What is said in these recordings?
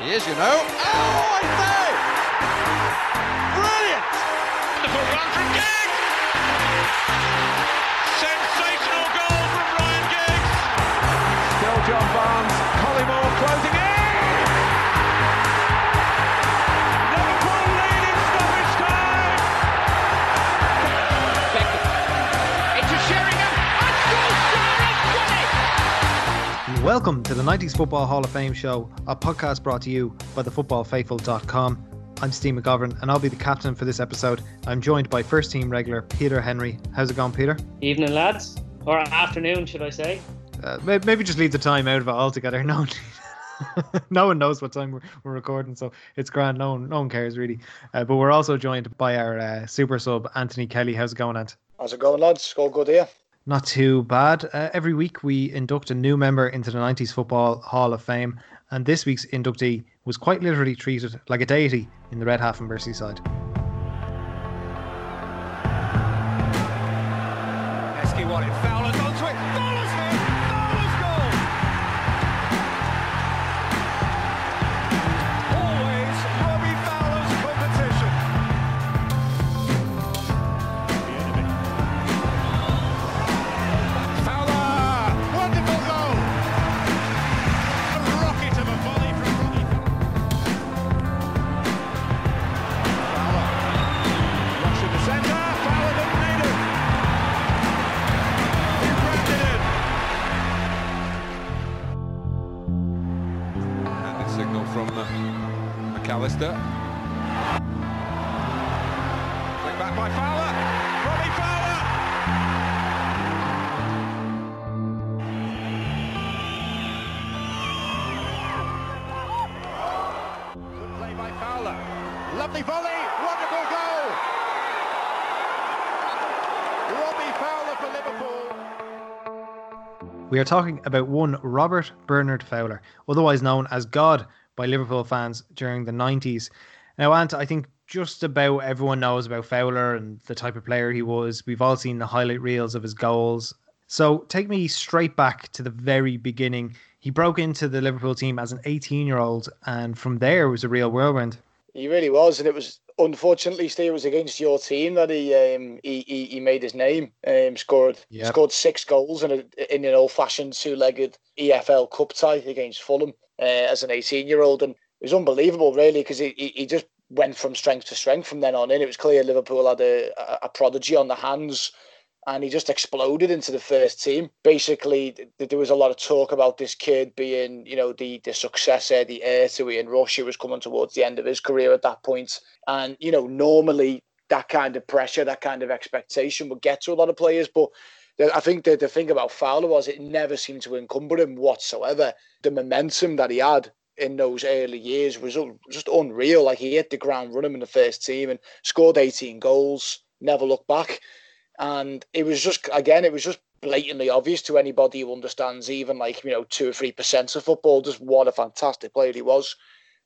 He is, you know. Oh, I say! Brilliant! Wonderful run from Giggs! Welcome to the 90s Football Hall of Fame show, a podcast brought to you by thefootballfaithful.com. I'm Steve McGovern and I'll be the captain for this episode. I'm joined by first team regular Peter Henry. How's it going, Peter? Evening, lads. Or afternoon, should I say? Uh, maybe just leave the time out of it altogether. No, no one knows what time we're, we're recording, so it's grand. No one, no one cares really. Uh, but we're also joined by our uh, super sub Anthony Kelly. How's it going, Ant? How's it going, lads? All good here? Not too bad. Uh, every week we induct a new member into the 90s Football Hall of Fame, and this week's inductee was quite literally treated like a deity in the Red Half and Merseyside. We are talking about one Robert Bernard Fowler, otherwise known as God by Liverpool fans during the 90s. Now, Ant, I think just about everyone knows about Fowler and the type of player he was. We've all seen the highlight reels of his goals. So take me straight back to the very beginning. He broke into the Liverpool team as an 18 year old, and from there was a real whirlwind. He really was, and it was unfortunately, Steve, it was against your team that he um, he, he, he made his name. Um, scored Yep. scored six goals in, a, in an old-fashioned two-legged EFL Cup tie against Fulham uh, as an 18-year-old, and it was unbelievable, really, because he, he he just went from strength to strength from then on in. It was clear Liverpool had a- a prodigy on the hands. And he just exploded into the first team. Basically, th- there was a lot of talk about this kid being, you know, the the successor, the heir to Ian Rush, who was coming towards the end of his career at that point. And you know, normally that kind of pressure, that kind of expectation would get to a lot of players. But the- I think the, the thing about Fowler was it never seemed to encumber him whatsoever. The momentum that he had in those early years was just unreal. Like he hit the ground running in the first team and scored 18 goals, never looked back. And it was just, again, it was just blatantly obvious to anybody who understands even like, you know, two or 3% of football, just what a fantastic player he was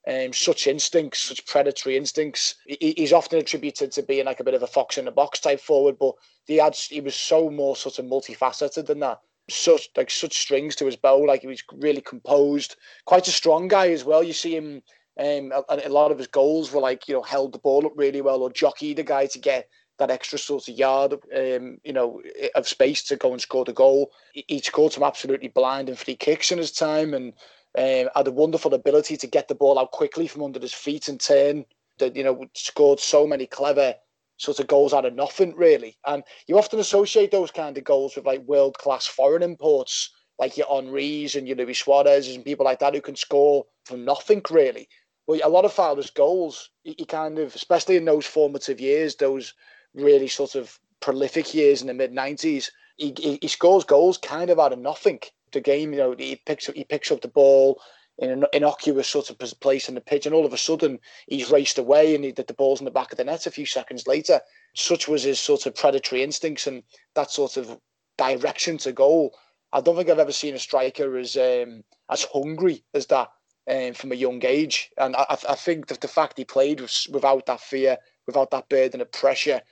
um, such instincts, such predatory instincts. He, he's often attributed to being like a bit of a fox in the box type forward, but he had he was so more sort of multifaceted than that. Such like such strings to his bow, like he was really composed, quite a strong guy as well. You see him. Um, a, a lot of his goals were like you know held the ball up really well or jockeyed the guy to get that extra sort of yard, um, you know, of space to go and score the goal. He, scored some absolutely blind and free kicks in his time, and um, had a wonderful ability to get the ball out quickly from under his feet and turn. That you know scored so many clever sort of goals out of nothing really. And you often associate those kind of goals with like world class foreign imports, like your Henri's and your Luis Suarez and people like that who can score from nothing really. But a lot of Fowler's goals, he kind of, especially in those formative years, those really sort of prolific years in the mid '90s, he, he, scores goals kind of out of nothing the game. You know, he picks up he picks up the ball in an innocuous sort of place in the pitch, and all of a sudden he's raced away, and he, the ball's in the back of the net a few seconds later. Such was his sort of predatory instincts and that sort of direction to goal. I don't think I've ever seen a striker as um, as hungry as that um, from a young age, and I, I think that the fact he played was, without that fear, without that burden of pressure,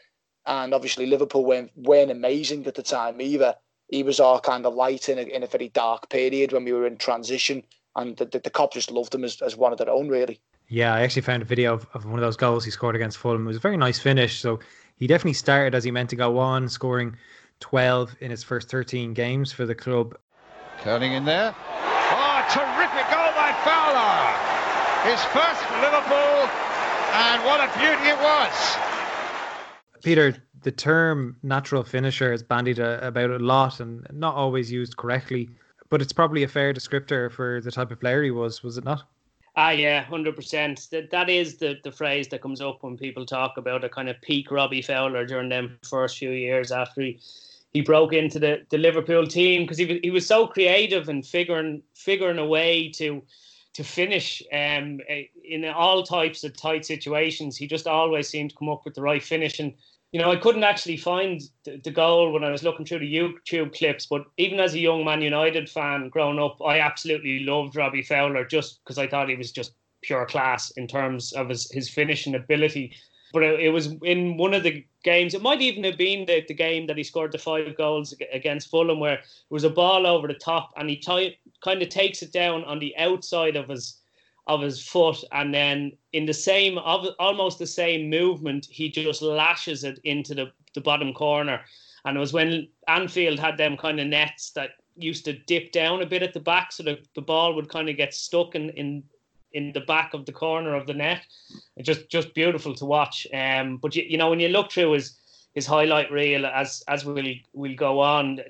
and obviously Liverpool weren't, weren't amazing at the time either he was our kind of light in a, in a very dark period when we were in transition and the, the, the Kop just loved him as, as one of their own, really. Yeah, I actually found a video of, of one of those goals he scored against Fulham. It was a very nice finish. So he definitely started as he meant to go on, scoring 12 in his first 13 games for the club. Turning in there. Oh, terrific goal by Fowler. His first for Liverpool, and what a beauty it was. Peter, the term natural finisher is bandied about a lot and not always used correctly, but it's probably a fair descriptor for the type of player he was, was it not? Ah, yeah, hundred percent. That that is the the phrase that comes up when people talk about a kind of peak Robbie Fowler during them first few years after he he broke into the, the Liverpool team because he he was so creative and figuring figuring a way to to finish um, in all types of tight situations. He just always seemed to come up with the right finish and you know, I couldn't actually find the, goal when I was looking through the YouTube clips. But even as a young Man United fan growing up, I absolutely loved Robbie Fowler just because I thought he was just pure class in terms of his, his finishing ability. But it, it, was in one of the games, it might even have been the, the game that he scored the five goals against Fulham, where it was a ball over the top and he t- kind of takes it down on the outside of his of his foot, and then in the same, of almost the same movement, he just lashes it into the, the bottom corner. And it was when Anfield had them kind of nets that used to dip down a bit at the back, so the, the ball would kind of get stuck in, in in the back of the corner of the net. It's just just beautiful to watch. Um, but you, you know when you look through his his highlight reel as as we'll we'll go on,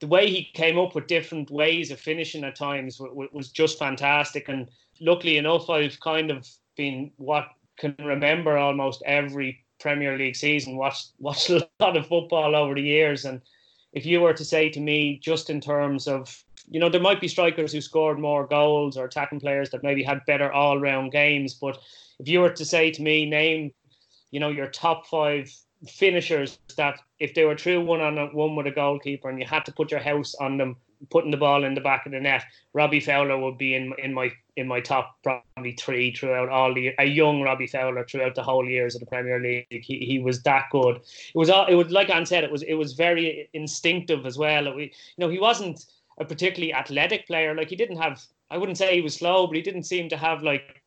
the way he came up with different ways of finishing at times was just fantastic. And luckily enough, I've kind of been what can remember almost every Premier League season. Watched watched a lot of football over the years, and if you were to say to me, just in terms of you know, there might be strikers who scored more goals or attacking players that maybe had better all-round games, but if you were to say to me, name, you know, your top five finishers that if they were true one on one with a goalkeeper and you had to put your house on them putting the ball in the back of the net, Robbie Fowler would be in in my in my top probably three throughout all the a young Robbie Fowler throughout the whole years of the Premier League. He, he was that good. It was all it was like Ant said. It was it was very instinctive as well. It, you know he wasn't a particularly athletic player. Like he didn't have. I wouldn't say he was slow, but he didn't seem to have like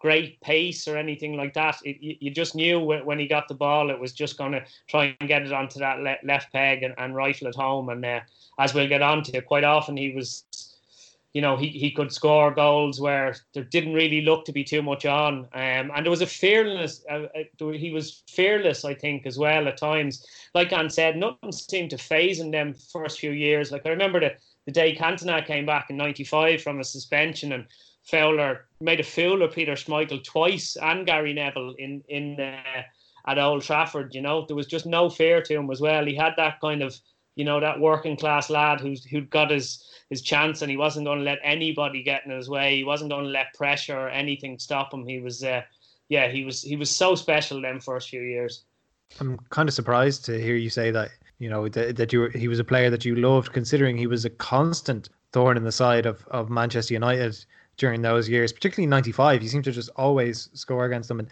great pace or anything like that. It, you, just knew when, he got the ball, it was just going to try and get it onto that le- left peg and, and, rifle it home. And uh, as we'll get on to, quite often he was, you know, he, he could score goals where there didn't really look to be too much on. Um, and there was a fearless, uh, uh, he was fearless, I think, as well at times. Like Ant said, nothing seemed to phase in them first few years. Like I remember the, the day Cantona came back in 95 from a suspension and Fowler made a fool of Peter Schmeichel twice and Gary Neville in in uh, at Old Trafford. You know, there was just no fear to him as well. He had that kind of you know that working class lad who's who got his his chance and he wasn't going to let anybody get in his way. He wasn't going to let pressure or anything stop him. He was uh, yeah he was he was so special them first few years. I'm kind of surprised to hear you say that you know that, that you were, he was a player that you loved considering he was a constant thorn in the side of, of Manchester United during those years, particularly 95. He seemed to just always score against them. And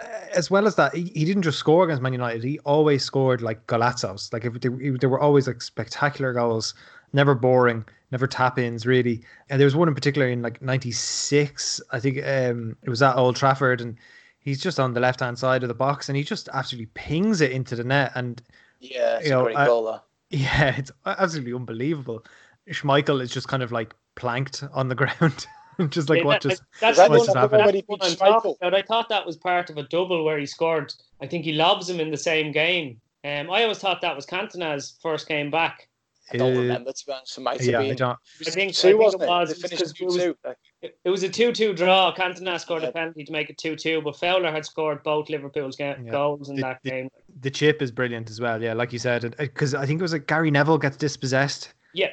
uh, as well as that, he, he didn't just score against Man United, he always scored like golazzos. Like if they, there were always like spectacular goals, never boring, never tap ins really. And there was one in particular in like 96, I think um, it was at Old Trafford, and he's just on the left hand side of the box and he just absolutely pings it into the net. And yeah, it's you know, a great uh, goal. Yeah, it's absolutely unbelievable. Schmeichel is just kind of like planked on the ground. just like what just that's, what just happened. I thought that was part of a double where he scored. I think he lobs him in the same game. Um, I always thought that was Cantona's first game back. I don't uh, remember to be honest. It might yeah, I don't. I think, two, I think wasn't it was. It, it, it, was, it, it was a 2 2 draw. Cantona scored yeah. a penalty to make it 2 2, but Fowler had scored both Liverpool's yeah. goals in the, that the, game. The chip is brilliant as well. Yeah, like you said, because I think it was like Gary Neville gets dispossessed. Yeah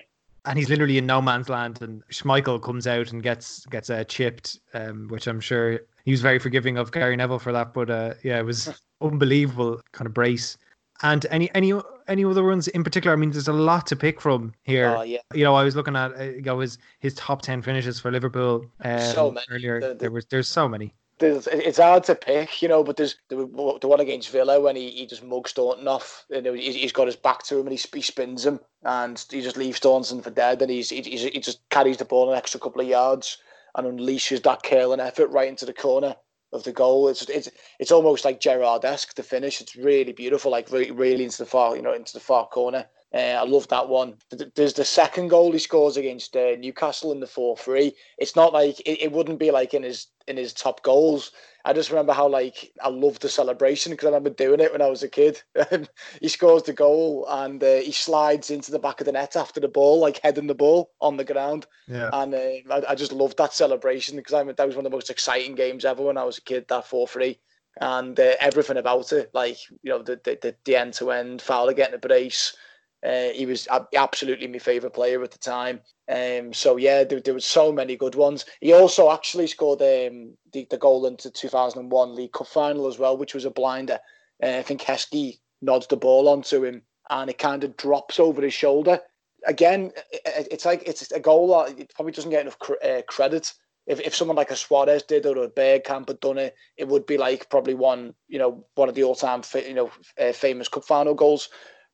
and he's literally in no man's land. And Schmeichel comes out and gets gets uh, chipped, um, which I'm sure he was very forgiving of Gary Neville for that. But uh, yeah, it was unbelievable kind of brace. And any any any other ones in particular? I mean, there's a lot to pick from here. Oh, yeah. You know, I was looking at uh, you know, his his top ten finishes for Liverpool um, so many. earlier. The, the, there was there's so many there's, it's hard to pick, you know, but there's the, the one against Villa when he, he just mugs Staunton off. You know, he's, he's got his back to him and he, he spins him and he just leaves Staunton for dead and he's, he, he just carries the ball an extra couple of yards. and unleashes that curling effort right into the corner of the goal. It's it's it's almost like Gerrard-esque the finish. It's really beautiful, like really, really into the far you know into the far corner. Uh, I love that one. There's the second goal he scores against uh, Newcastle in the four three. It's not like it, it wouldn't be like in his in his top goals. I just remember how like I loved the celebration because I remember doing it when I was a kid. he scores the goal and uh, he slides into the back of the net after the ball, like heading the ball on the ground. Yeah. And uh, I, I, just loved that celebration because I mean, that was one of the most exciting games ever when I was a kid. That four three and uh, everything about it, like you know the the the end to end foul, getting a brace uh, he was absolutely my favourite player at the time. Um, so yeah, there, there was so many good ones. He also actually scored um, the, the goal into 2001 League Cup final as well, which was a blinder. Uh, I think Heskey nods the ball onto him, and it kind of drops over his shoulder. Again, it's like it's a goal that it probably doesn't get enough uh, credit. If, if someone like a Suarez did or a Bergkamp had done it, it would be like probably one, you know, one of the all-time, you know, uh, famous cup final goals.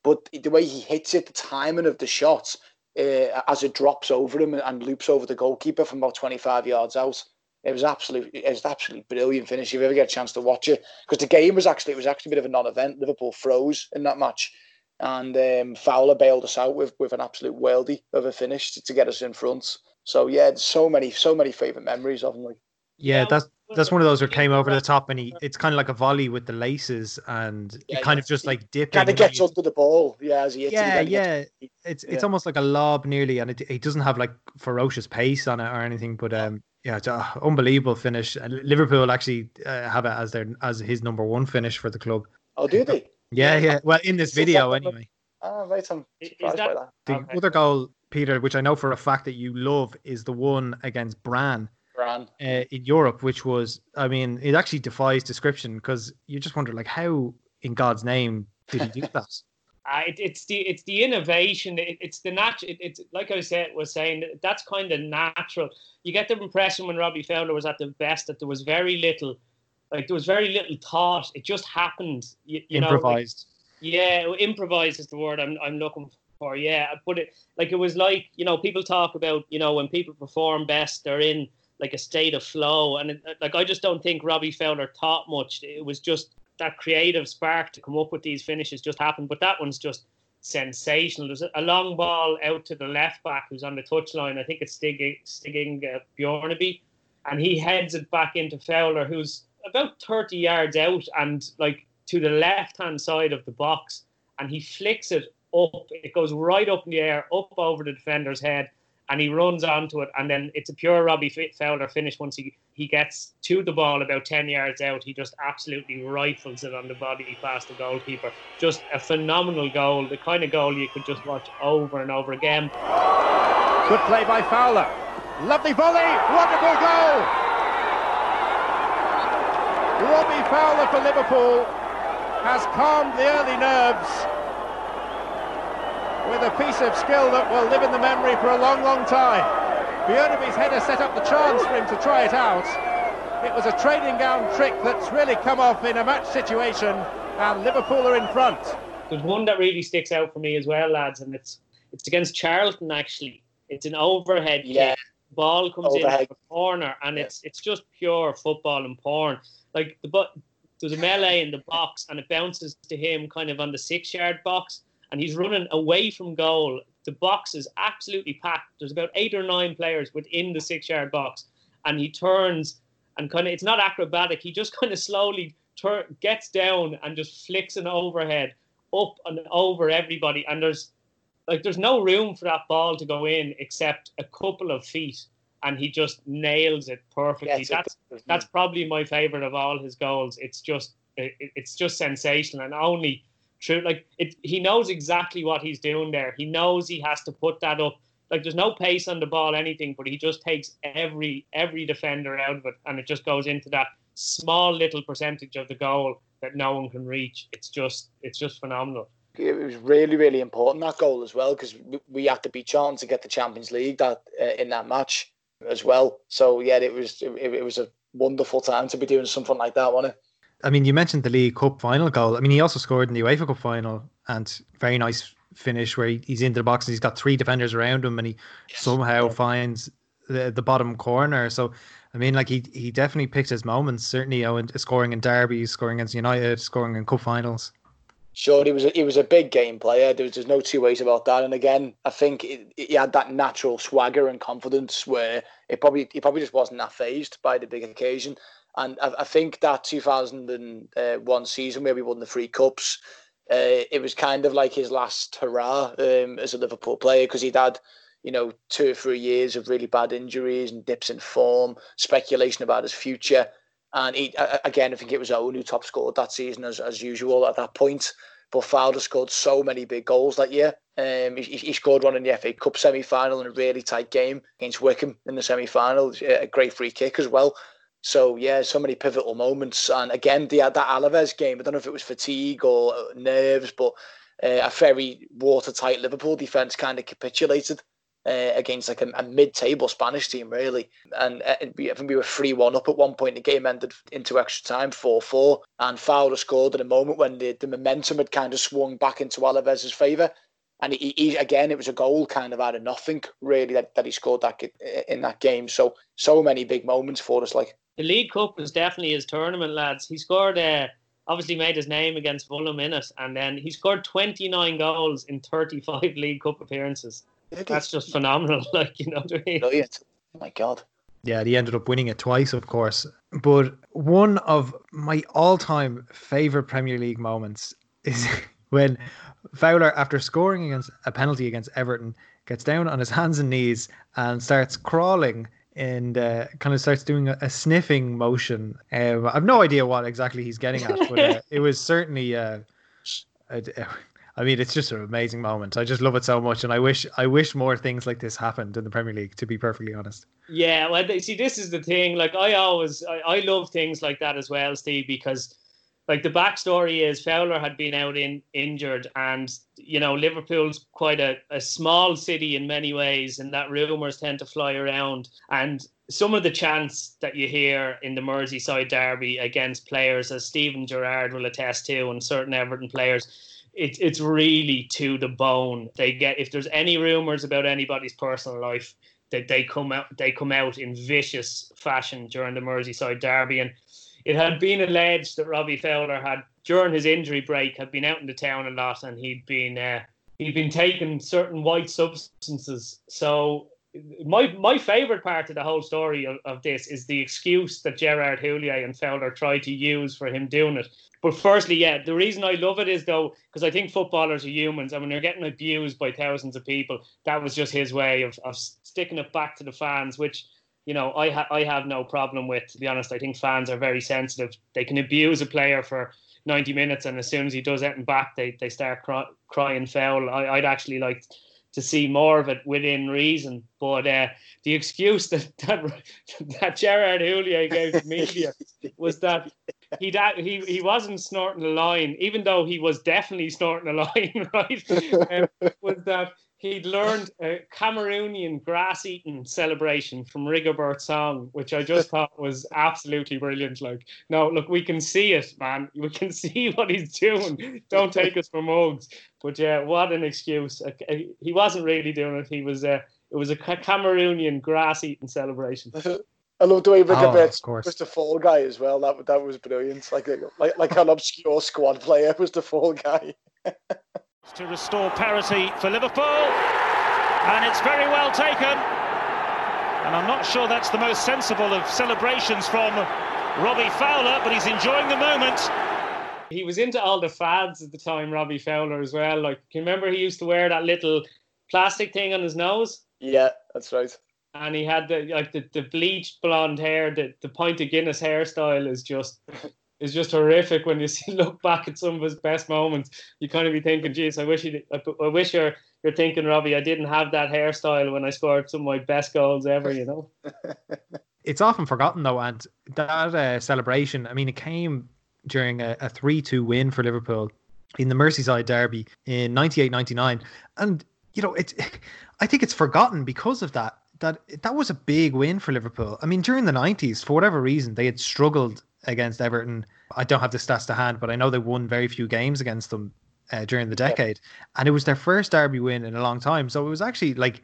But the way he hits it, the timing of the shot uh, as it drops over him and loops over the goalkeeper from about 25 yards out. It was absolutely, it was absolutely brilliant finish. If you ever get a chance to watch it, because the game was actually, it was actually a bit of a non-event. Liverpool froze in that match, and um, Fowler bailed us out with with an absolute worldy of a finish to, to get us in front. So yeah, so many, so many favourite memories of him. Like. Yeah, that's that's one of those where came over the top and he it's kind of like a volley with the laces and yeah, it kind yeah. of just like dipping. Kind of gets under the ball, yeah, as he hits Yeah, it, yeah. Gets, it's it's yeah. almost like a lob nearly, and it, it doesn't have like ferocious pace on it or anything, but um. Yeah, it's an unbelievable finish. Liverpool actually uh, have it as their as his number one finish for the club. Oh, do they? Yeah, yeah. Well, in this video, anyway. Ah, right. I'm surprised that, by that. The okay. other goal, Peter, which I know for a fact that you love, is the one against Brann uh, in Europe, which was, I mean, it actually defies description because you just wonder, like, how in God's name did he do that? Uh, it, it's the it's the innovation. It, it's the natural. It, it's like I said was saying that's kind of natural. You get the impression when Robbie Fowler was at the best that there was very little, like there was very little thought. It just happened. You, you improvised. Know, like, yeah, improvised is the word I'm I'm looking for. Yeah, I put it like it was like you know people talk about you know when people perform best they're in like a state of flow. And it, like I just don't think Robbie Fowler thought much. It was just that creative spark to come up with these finishes just happened. But that one's just sensational. There's a long ball out to the left back who's on the touchline. I think it's Stig, uh, Bjornebye, and he heads it back into Fowler, who's about 30 yards out and like to the left hand side of the box, and he flicks it up. It goes right up in the air, up over the defender's head and he runs onto it, and then it's a pure Robbie Fowler finish. Once he, he gets to the ball about 10 yards out, he just absolutely rifles it on the body past the goalkeeper. Just a phenomenal goal, the kind of goal you could just watch over and over again. Good play by Fowler. Lovely volley, wonderful goal. Robbie Fowler for Liverpool has calmed the early nerves with a piece of skill that will live in the memory for a long, long time. Bjornebye's header set up the chance for him to try it out. It was a training ground trick that's really come off in a match situation, and Liverpool are in front. There's one that really sticks out for me as well, lads, and it's it's against Charlton actually. It's an overhead yeah. kick. Ball comes overhead. in the corner, and yeah. it's it's just pure football and porn. Like the but there's a melee in the box, and it bounces to him kind of on the six yard box and he's running away from goal. The box is absolutely packed. There's about eight or nine players within the six yard box, and he turns and kind of it's not acrobatic. He just kind of slowly turn, gets down and just flicks an overhead up and over everybody. And there's like there's no room for that ball to go in except a couple of feet, and he just nails it perfectly. that's that's probably my favorite of all his goals. It's just it, it's just sensational, and only true. Like it, he knows exactly what he's doing there. He knows he has to put that up. Like there's no pace on the ball, anything, but he just takes every every defender out of it, and it just goes into that small little percentage of the goal that no one can reach. It's just it's just phenomenal. It was really really important that goal as well because we had to beat Charlton to get the Champions League that uh, in that match as well. So yeah, it was it, it was a wonderful time to be doing something like that, wasn't it? I mean, you mentioned the League Cup final goal. I mean, he also scored in the UEFA Cup final and very nice finish where he, he's into the box and he's got three defenders around him and he yes. somehow finds the, the bottom corner. So, I mean, like he he definitely picked his moments. Certainly, you know, scoring in derbies, scoring against United, scoring in cup finals. Sure, he was a, he was a big game player. There was, there's no two ways about that. And again, I think it, he had that natural swagger and confidence where it probably he probably just wasn't that phased by the big occasion. And I, I think that 2001 season where we won the three cups, uh, it was kind of like his last hurrah um, as a Liverpool player because he'd had you know two or three years of really bad injuries and dips in form, speculation about his future. And he, again, I think it was Owen who top scored that season as, as usual at that point. But Fowler scored so many big goals that year. Um, he, he scored one in the FA Cup semi final in a really tight game against Wycombe in the semi final. A great free kick as well. So yeah, so many pivotal moments. And again, the that Alaves game. I don't know if it was fatigue or nerves, but uh, a very watertight Liverpool defense kind of capitulated uh, against like a, a, mid-table Spanish team, really. And uh, I think we were three-one up at one point. The game ended into extra time, four-four, and Fowler scored at a moment when the, the momentum had kind of swung back into Alaves's favour. And he, he, again, it was a goal kind of out of nothing, really, that, that he scored that in that game. So, so many big moments for us. Like the League Cup was definitely his tournament, lads. He scored. Uh, obviously made his name against Fulham in it, and then he scored 29 goals in 35 League Cup appearances. That's just phenomenal. Like, you know what I mean? Brilliant. Oh my God. Yeah, he ended up winning it twice, of course. But one of my all time favourite Premier League moments is when Fowler, after scoring against a penalty against Everton, gets down on his hands and knees and starts crawling and uh, kind of starts doing a, a sniffing motion. Um, I've no idea what exactly he's getting at, but uh, it was certainly uh, mean, it's just an amazing moment. I just love it so much, and I wish I wish more things like this happened in the Premier League. To be perfectly honest. Yeah, well, see, this is the thing. Like, I always, I, I love things like that as well, Steve, because like the backstory is Fowler had been out in injured, and you know Liverpool's quite a, a small city in many ways, and that rumours tend to fly around. And some of the chants that you hear in the Merseyside derby against players, as Steven Gerrard will attest to, and certain Everton players it's it's really to the bone. They get if there's any rumors about anybody's personal life, that they come out they come out in vicious fashion during the Merseyside derby. And it had been alleged that Robbie Fowler had during his injury break had been out in the town a lot and he'd been uh, he'd been taking certain white substances. So my my favorite part of the whole story of, of this is the excuse that Gerard Houllier and Fowler tried to use for him doing it. But firstly, yeah, the reason I love it is though because I think footballers are humans, and when they're getting abused by thousands of people, that was just his way of, of sticking it back to the fans, which you know I ha- I have no problem with. To be honest, I think fans are very sensitive. They can abuse a player for 90 minutes, and as soon as he does it and back, they they start cry- crying foul. I, I'd actually like to see more of it within reason. But uh, the excuse that that, that Gerard Houllier gave to media was that he he he wasn't snorting a line, even though he was definitely snorting a line, right? Um, was that he'd learned a Cameroonian grass eating celebration from Rigobert Song, which I just thought was absolutely brilliant. Like, no, look, we can see it, man. We can see what he's doing. Don't take us for mugs. But yeah, what an excuse. He wasn't really doing it. He was. Uh, it was a Cameroonian grass eating celebration. I love the way Rigobert oh, was the fall guy as well. That that was brilliant. Like like like an obscure squad player was the fall guy. to restore parity for Liverpool, and it's very well taken. And I'm not sure that's the most sensible of celebrations from Robbie Fowler, but he's enjoying the moment. He was into all the fads at the time, Robbie Fowler as well. Like, can you remember he used to wear that little plastic thing on his nose? Yeah, that's right. And he had the like the, the bleached blonde hair, the, the point of Guinness hairstyle is just is just horrific when you see look back at some of his best moments. You kind of be thinking, "Geez, I wish he, I, I wish you're you're thinking, Robbie, I didn't have that hairstyle when I scored some of my best goals ever." You know. it's often forgotten though, and that uh, celebration. I mean, it came during a, a three-two win for Liverpool in the Merseyside derby in 98-99. and you know it's. I think it's forgotten because of that. That that was a big win for Liverpool. I mean, during the 90s, for whatever reason, they had struggled against Everton. I don't have the stats to hand, but I know they won very few games against them uh, during the decade, and it was their first derby win in a long time. So it was actually like,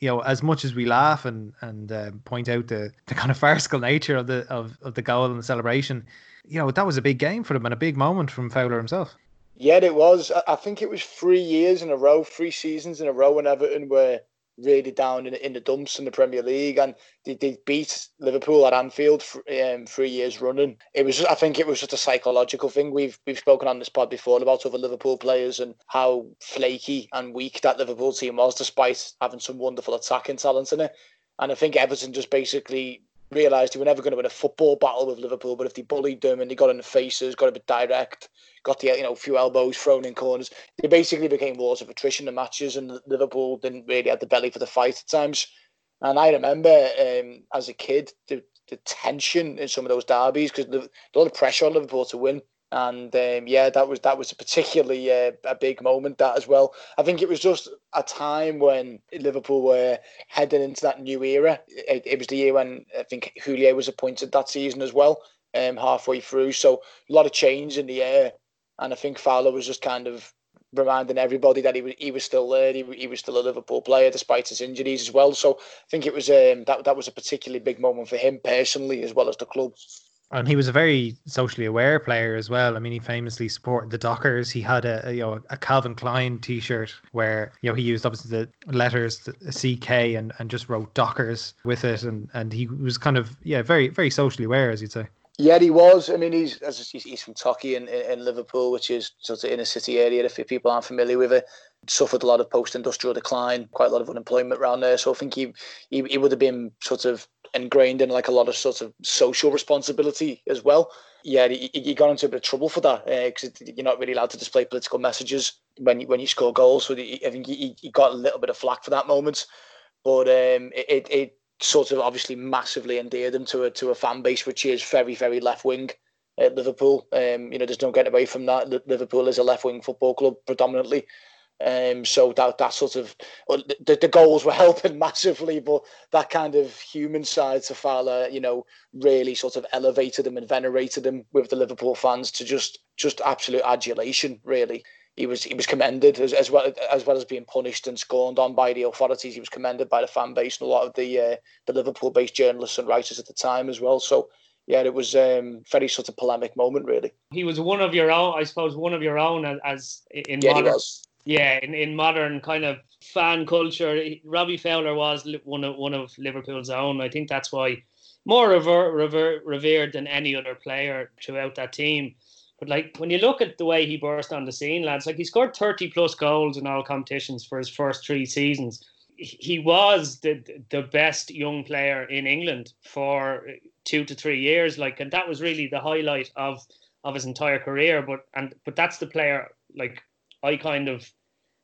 you know, as much as we laugh and and uh, point out the, the kind of farcical nature of the of, of the goal and the celebration, you know, that was a big game for them and a big moment from Fowler himself. Yeah, it was. I think it was three years in a row, three seasons in a row when Everton were really down in, in the dumps in the Premier League, and they, they beat Liverpool at Anfield for, um, three years running. It was, I think, it was just a psychological thing. We've we've spoken on this pod before about other Liverpool players and how flaky and weak that Liverpool team was, despite having some wonderful attacking talent in it. And I think Everton just basically realised they were never going to win a football battle with Liverpool, but if they bullied them and they got in the faces, got a bit direct, got the you know a few elbows thrown in corners, they basically became wars of attrition in matches, and Liverpool didn't really have the belly for the fight at times. And I remember um, as a kid the, the tension in some of those derbies because a lot of pressure on Liverpool to win. And um, yeah, that was that was a particularly uh, a big moment that as well. I think it was just a time when Liverpool were heading into that new era. It, it was the year when I think Houllier was appointed that season as well, um, halfway through. So a lot of change in the air, and I think Fowler was just kind of reminding everybody that he was he was still there. He, he was still a Liverpool player despite his injuries as well. So I think it was um, that that was a particularly big moment for him personally as well as the club. And he was a very socially aware player as well. I mean, he famously supported the Dockers. He had a, a you know a Calvin Klein T-shirt where you know he used obviously the letters CK and, and just wrote Dockers with it, and and he was kind of yeah very very socially aware as you'd say. Yeah, he was. I mean, he's as he's from Toxteth in, in Liverpool, which is sort of inner city area. If people aren't familiar with it, suffered a lot of post-industrial decline, quite a lot of unemployment around there. So I think he he, he would have been sort of ingrained in like a lot of sort of social responsibility as well. Yeah, he got into a bit of trouble for that because uh, you're not really allowed to display political messages when you, when you score goals. So he, I think he, he got a little bit of flack for that moment, but um, it, it sort of obviously massively endeared him to a to a fan base which is very very left wing at Liverpool. Um, you know, there's no getting away from that. Liverpool is a left wing football club predominantly. Um, so that that sort of the, the goals were helping massively, but that kind of human side to Fowler, you know, really sort of elevated him and venerated him with the Liverpool fans to just just absolute adulation. Really, he was he was commended as, as well as well as being punished and scorned on by the authorities. He was commended by the fan base and a lot of the uh, the Liverpool-based journalists and writers at the time as well. So yeah, it was um, very sort of polemic moment, really. He was one of your own, I suppose, one of your own as, as in yeah, modern, yeah, in, in modern kind of fan culture, Robbie Fowler was one of one of Liverpool's own. I think that's why more rever, rever, revered than any other player throughout that team. But like when you look at the way he burst on the scene, lads, like he scored 30 plus goals in all competitions for his first three seasons. He was the the best young player in England for two to three years. Like, and that was really the highlight of of his entire career. But and but that's the player like I kind of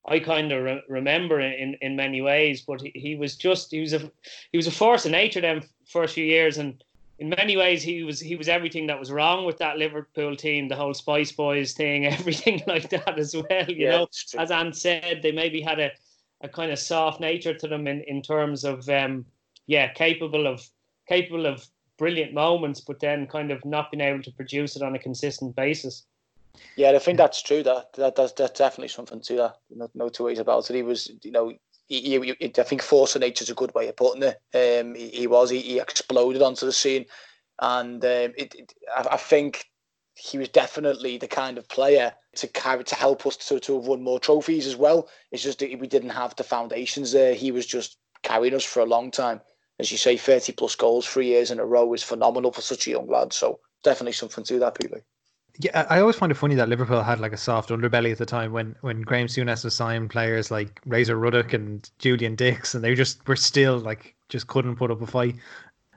I kind of re- remember in in many ways. But he, he was just he was a he was a force of nature them first few years, and in many ways he was he was everything that was wrong with that Liverpool team, the whole Spice Boys thing, everything like that as well. You yeah, know, as Ant said, they maybe had a a kind of soft nature to them in in terms of um yeah capable of capable of brilliant moments, but then kind of not being able to produce it on a consistent basis. Yeah, I think that's true. That that that's, that's definitely something to that. No, no two ways about it. He was, you know, he, he, I think force of nature is a good way of putting it. Um, he, he was he, exploded onto the scene, and um, it, it, I, I, think he was definitely the kind of player to carry to help us to to have won more trophies as well. It's just that we didn't have the foundations there. He was just carrying us for a long time. As you say, thirty plus goals three years in a row is phenomenal for such a young lad. So definitely something to that, Peter. Yeah, I always find it funny that Liverpool had like a soft underbelly at the time when when Graham Souness was signing players like Razor Ruddock and Julian Dicks, and they just were still like just couldn't put up a fight.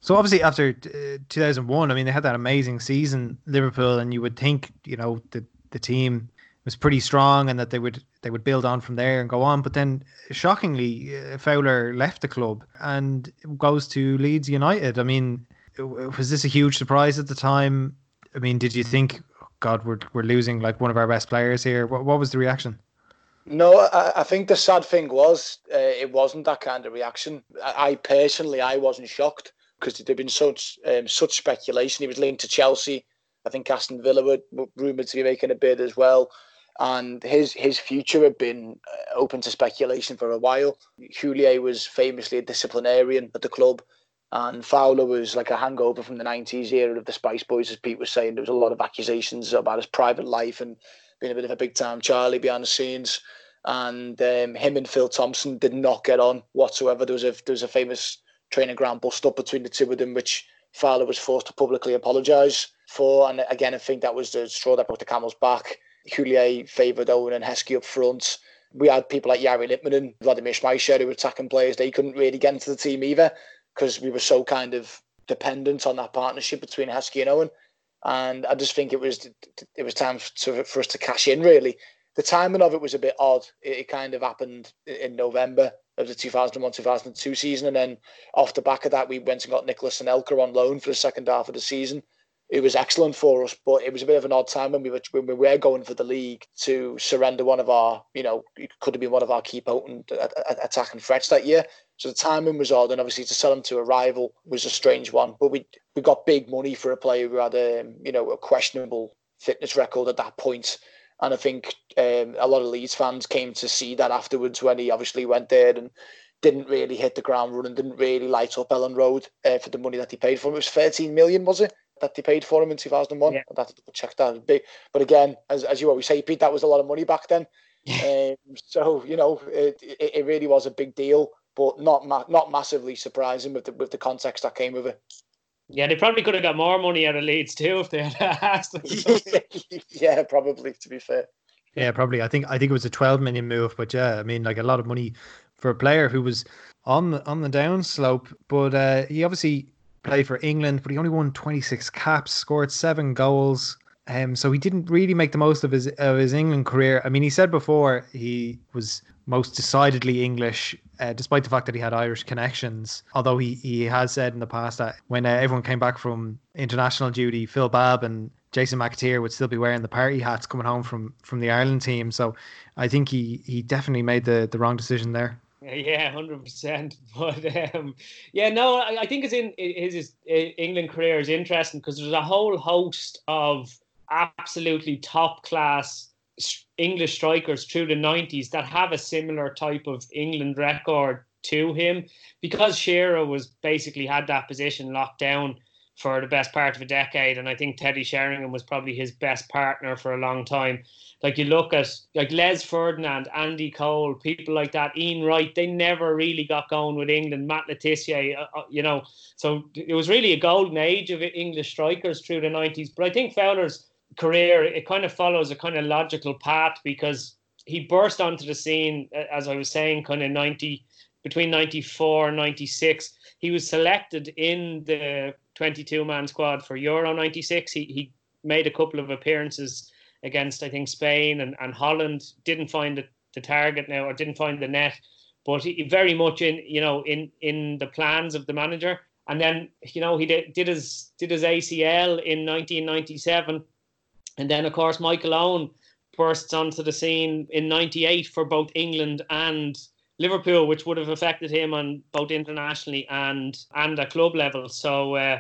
So obviously after uh, 2001, I mean they had that amazing season Liverpool, and you would think you know the the team was pretty strong and that they would they would build on from there and go on. But then shockingly, uh, Fowler left the club and goes to Leeds United. I mean, was this a huge surprise at the time? I mean, did you think God, we're we're losing like one of our best players here. What what was the reaction? No, I, I think the sad thing was uh, it wasn't that kind of reaction. I, I personally, I wasn't shocked because there'd been such um, such speculation. He was linked to Chelsea. I think Aston Villa were rumored to be making a bid as well. and his his future had been uh, open to speculation for a while. Houllier was famously a disciplinarian at the club, and Fowler was like a hangover from the 90s era of the Spice Boys, as Pete was saying. There was a lot of accusations about his private life and being a bit of a big time Charlie behind the scenes. And um, him and Phil Thompson did not get on whatsoever. There was a there was a famous training ground bust up between the two of them, which Fowler was forced to publicly apologise for. And again, I think that was the straw that broke the camel's back. Houllier favoured Owen and Heskey up front. We had people like Jari Litmanen and Vladimir Šmicer who were attacking players. They couldn't really get into the team either because we were so kind of dependent on that partnership between Heskey and Owen. And I just think it was it was time to, for us to cash in. Really, the timing of it was a bit odd. It, it kind of happened in November of the 2001-2002 season, and then off the back of that, we went and got Nicolas Anelka on loan for the second half of the season it was excellent for us, but it was a bit of an odd time when we were when we were going for the league to surrender one of our, you know, it could have been one of our key potent attacking threats that year. So the timing was odd, and obviously to sell him to a rival was a strange one. But we we got big money for a player who had a you know a questionable fitness record at that. And I think um, a lot of Leeds fans came to see that afterwards when he obviously went there and didn't really hit the ground running, didn't really light up Elland Road uh, for the money that he paid for him. It was 13 million, was it? that they paid for him in 2001. Yeah. I'd have to check that. Big, but again, as, as you always say, Pete, that was a lot of money back then. um, so you know, it, it, it, really was a big deal, but not ma- not massively surprising with the with the context that came with it. Yeah, they probably could have got more money out of Leeds too if they had asked them. yeah, probably. To be fair. Yeah, probably. I think I think it was a 12 million move, but yeah, I mean, like a lot of money for a player who was on the on the down slope, but uh, he obviously played for England, but he only won 26 caps, scored seven goals. Um, so he didn't really make the most of his of his England career. I mean, he said before he was most decidedly English, uh, despite the fact that he had Irish connections. Although he, he has said in the past that when uh, everyone came back from international duty, Phil Babb and Jason McAteer would still be wearing the party hats coming home from from the Ireland team. So I think he he definitely made the the wrong decision there. Yeah, hundred percent. But um, yeah, no, I, I, think it's in his, his England career is interesting because there's a whole host of absolutely top class English strikers through the '90s that have a similar type of England record to him because Shearer was basically had that position locked down for the best part of a decade, and I think Teddy Sheringham was probably his best partner for a long time. Like you look at like Les Ferdinand, Andy Cole, people like that, Ian Wright, they never really got going with England. Matt Le Tissier, uh, uh, you know, so it was really a golden age of English strikers through the nineties. But I think Fowler's career it kind of follows a kind of logical path because he burst onto the scene as I was saying, kind of ninety between 94 and 96 he was selected in the 22 man squad for Euro 96. He, he made a couple of appearances against, I think, Spain and, and Holland. Didn't find the, the target now or didn't find the net, but he very much in, you know, in, in the plans of the manager. And then, you know, he did, did his did his ACL in 1997. And then, of course, Michael Owen bursts onto the scene in 98 for both England and Liverpool, which would have affected him on both internationally and and at club level. So uh,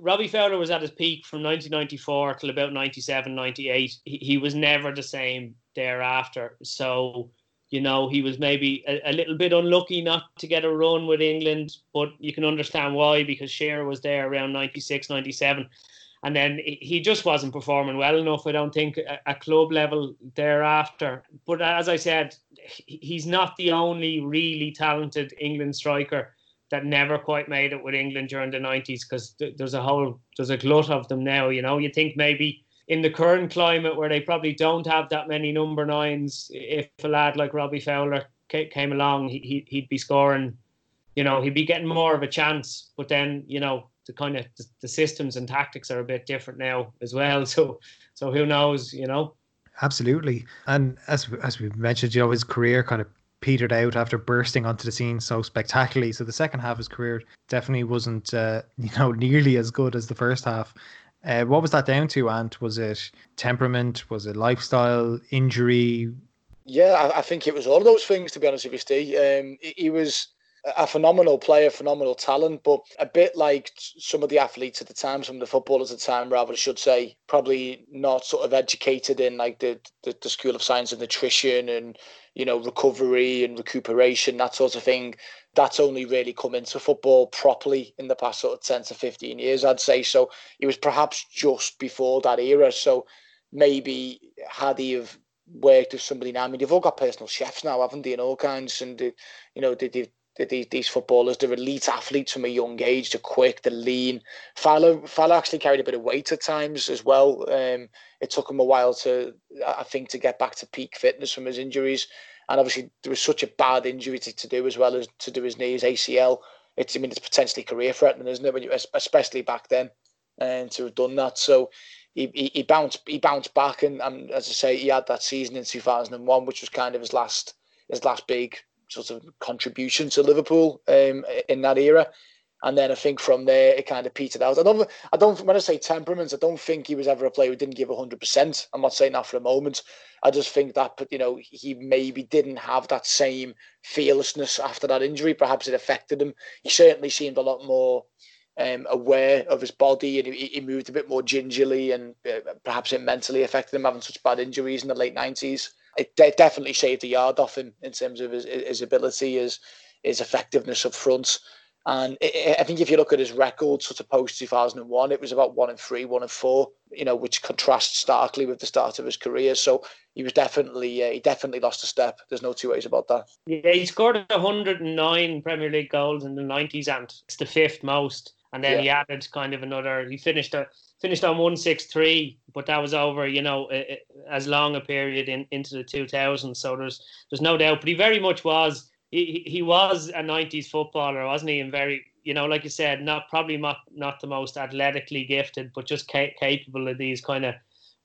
Robbie Fowler was at his peak from 1994 till about 97, 98. He, he was never the same thereafter. So, you know, he was maybe a, a, little bit unlucky not to get a run with England, but you can understand why because Shearer was there around 96, 97. And then he just wasn't performing well enough, I don't think, at club level thereafter. But as I said, he's not the only really talented England striker that never quite made it with England during the 90s because there's a whole there's a glut of them now you know you think maybe in the current climate where they probably don't have that many number nines if a lad like Robbie Fowler came along he, he'd be scoring you know he'd be getting more of a chance but then you know the kind of the systems and tactics are a bit different now as well so so who knows you know absolutely and as as we mentioned you know his career kind of petered out after bursting onto the scene so spectacularly. So the second half of his career definitely wasn't, uh, you know, nearly as good as the first half. Uh, what was that down to, Ant? Was it temperament? Was it lifestyle? Injury? Yeah, I, I think it was all of those things. To be honest with you, Steve, um, he, he was a phenomenal player, phenomenal talent, but a bit like some of the athletes at the time, some of the footballers at the time, rather, should say, probably not sort of educated in like the, the, the school of science and nutrition and, you know, recovery and recuperation, that sort of thing. That's only really come into football properly in the past sort of 10 to 15 years, I'd say. So it was perhaps just before that era. So maybe had he have worked with somebody now, I mean, they've all got personal chefs now, haven't they, and all kinds, and, uh, you know, they, they've these, these footballers, they're elite athletes from a young age. They're quick, they're lean. Fowler, actually carried a bit of weight at times as well. Um, it took him a while to, I think, to get back to peak fitness from his injuries. And obviously, there was such a bad injury to, to do as well as to do his knees, ACL. It's, I mean, it's potentially career threatening, isn't it? When you, especially back then, and to have done that. So he, he, he bounced he bounced back, and, and as I say, he had that season in 2001, which was kind of his last his last big sort of contribution to Liverpool um, in that era. And then I think from there it kind of petered out. I don't, I don't. When I say temperament, I don't think he was ever a player who didn't give hundred percent. I'm not saying that for a moment. I just think that you know he maybe didn't have that same fearlessness after that injury. Perhaps it affected him. He certainly seemed a lot more um, aware of his body and he, he moved a bit more gingerly, and uh, perhaps it mentally affected him having such bad injuries in the late nineties it de- definitely shaved a yard off him in terms of his, his ability, his his effectiveness up front. And it, I think if you look at his record, sort of post 2001, it was about one and three, one and four, you know, which contrasts starkly with the start of his career. So he was definitely, uh, he definitely lost a step. There's no two ways about that. Yeah, he scored 109 Premier League goals in the 90s, and it's the fifth most. And then yeah. he added kind of another, he finished a, finished on 163 but that was over you know as long a period in, into the 2000s so there's there's no doubt. But he very much was he, he was a 90s footballer wasn't he? And very you know like you said not probably not not the most athletically gifted but just ca- capable of these kind of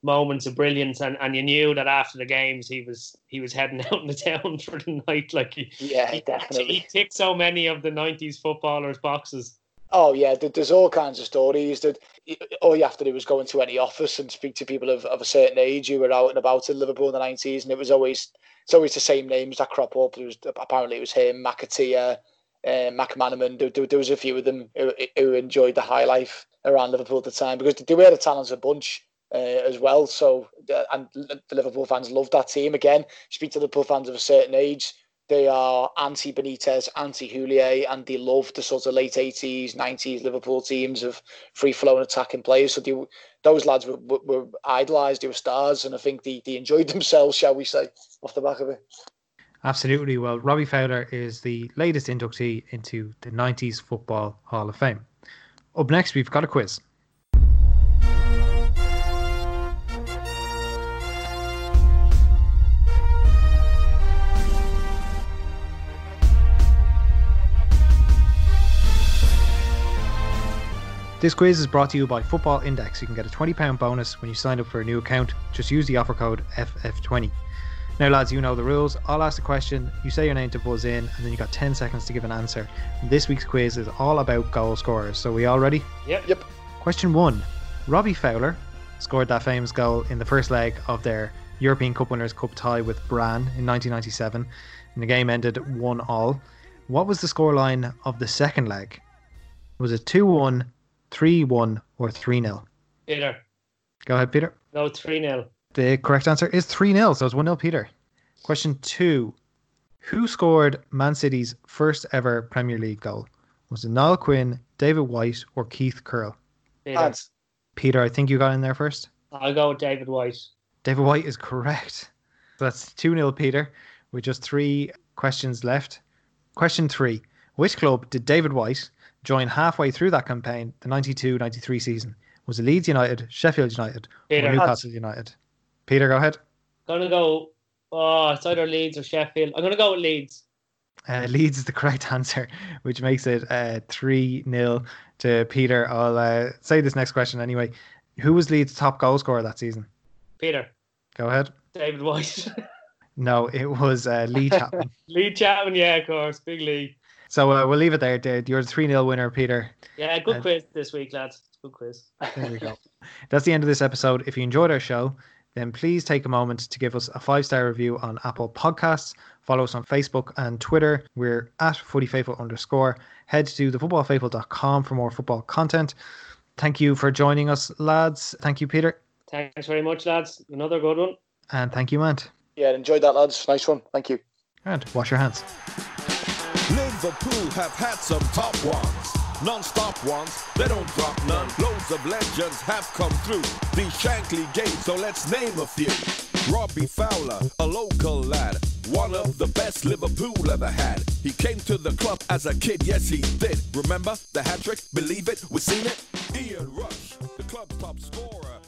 moments of brilliance. And, and you knew that after the games he was he was heading out in the town for the night. Like he, yeah he, definitely. he ticked so many of the 90s footballers boxes Oh yeah, there's all kinds of stories that all you have to do is go into any office and speak to people of, of a certain age who were out and about in Liverpool in the nineties, and it was always it's always the same names that crop up. There was apparently it was him, McAteer, uh, McManaman. There, there, there, was a few of them who, who, enjoyed the high life around Liverpool at the time because they were the talents a talented bunch. Uh, as well, so uh, and the Liverpool fans loved that team. Again, speak to Liverpool fans of a certain age, they are anti Benitez, anti Houllier, and they love the sort of late 80s, 90s Liverpool teams of free flowing attacking players. So they, those lads were, were, were idolised, they were stars, and I think they, they enjoyed themselves, shall we say, off the back of it. Absolutely. Well, Robbie Fowler is the latest inductee into the 90s Football Hall of Fame. Up next, we've got a quiz. This quiz is brought to you by Football Index. You can get a £20 bonus when you sign up for a new account. Just use the offer code FF20. Now, lads, you know the rules. I'll ask a question, you say your name to buzz in, and then you got 10 seconds to give an answer. This week's quiz is all about goal scorers. So, we all ready? Yep. Yep. Question one Robbie Fowler scored that famous goal in the first leg of their European Cup Winners' Cup tie with Brann in 1997, and the game ended 1 all. What was the scoreline of the second leg? Was it 2 1, 3 1 or 3 0? Peter. Go ahead, Peter. No, 3 0. The correct answer is 3 0. So it's 1 0, Peter. Question two Who scored Man City's first ever Premier League goal? Was it Niall Quinn, David White, or Keith Curle? Peter. Peter, I think you got in there first. I'll go with David White. David White is correct. So that's 2 0, Peter, with just three questions left. Question three Which club did David White joined halfway through that campaign, the 92 93 season, was Leeds United, Sheffield United, Peter. or Newcastle United? Peter, go ahead. Gonna go. Oh, it's either Leeds or Sheffield. I'm gonna go with Leeds. Uh, Leeds is the correct answer, which makes it uh, 3 uh, 0 to Peter. I'll uh, say this next question anyway. Who was Leeds' top goal scorer that season? Peter. Go ahead. David White. no, it was uh, Lee Chapman. Lee Chapman, yeah, of course. Big Lee. So uh, we'll leave it there. You're the 3 0 winner, Peter. Yeah, good uh, quiz this week, lads. Good quiz. There we go. That's the end of this episode. If you enjoyed our show, then please take a moment to give us a five star review on Apple Podcasts. Follow us on Facebook and Twitter. We're at footyfaithful underscore. Head to thefootballfaithful.com for more football content. Thank you for joining us, lads. Thank you, Peter. Thanks very much, lads. Another good one. And thank you, Ant. Yeah, enjoyed that, lads. Nice one. Thank you. And wash your hands. Liverpool have had some top ones, non-stop ones. They don't drop none. Loads of legends have come through the Shankly Gate, so let's name a few. Robbie Fowler, a local lad, one of the best Liverpool ever had. He came to the club as a kid, yes he did. Remember the hat trick? Believe it, we've seen it. Ian Rush, the club top scorer.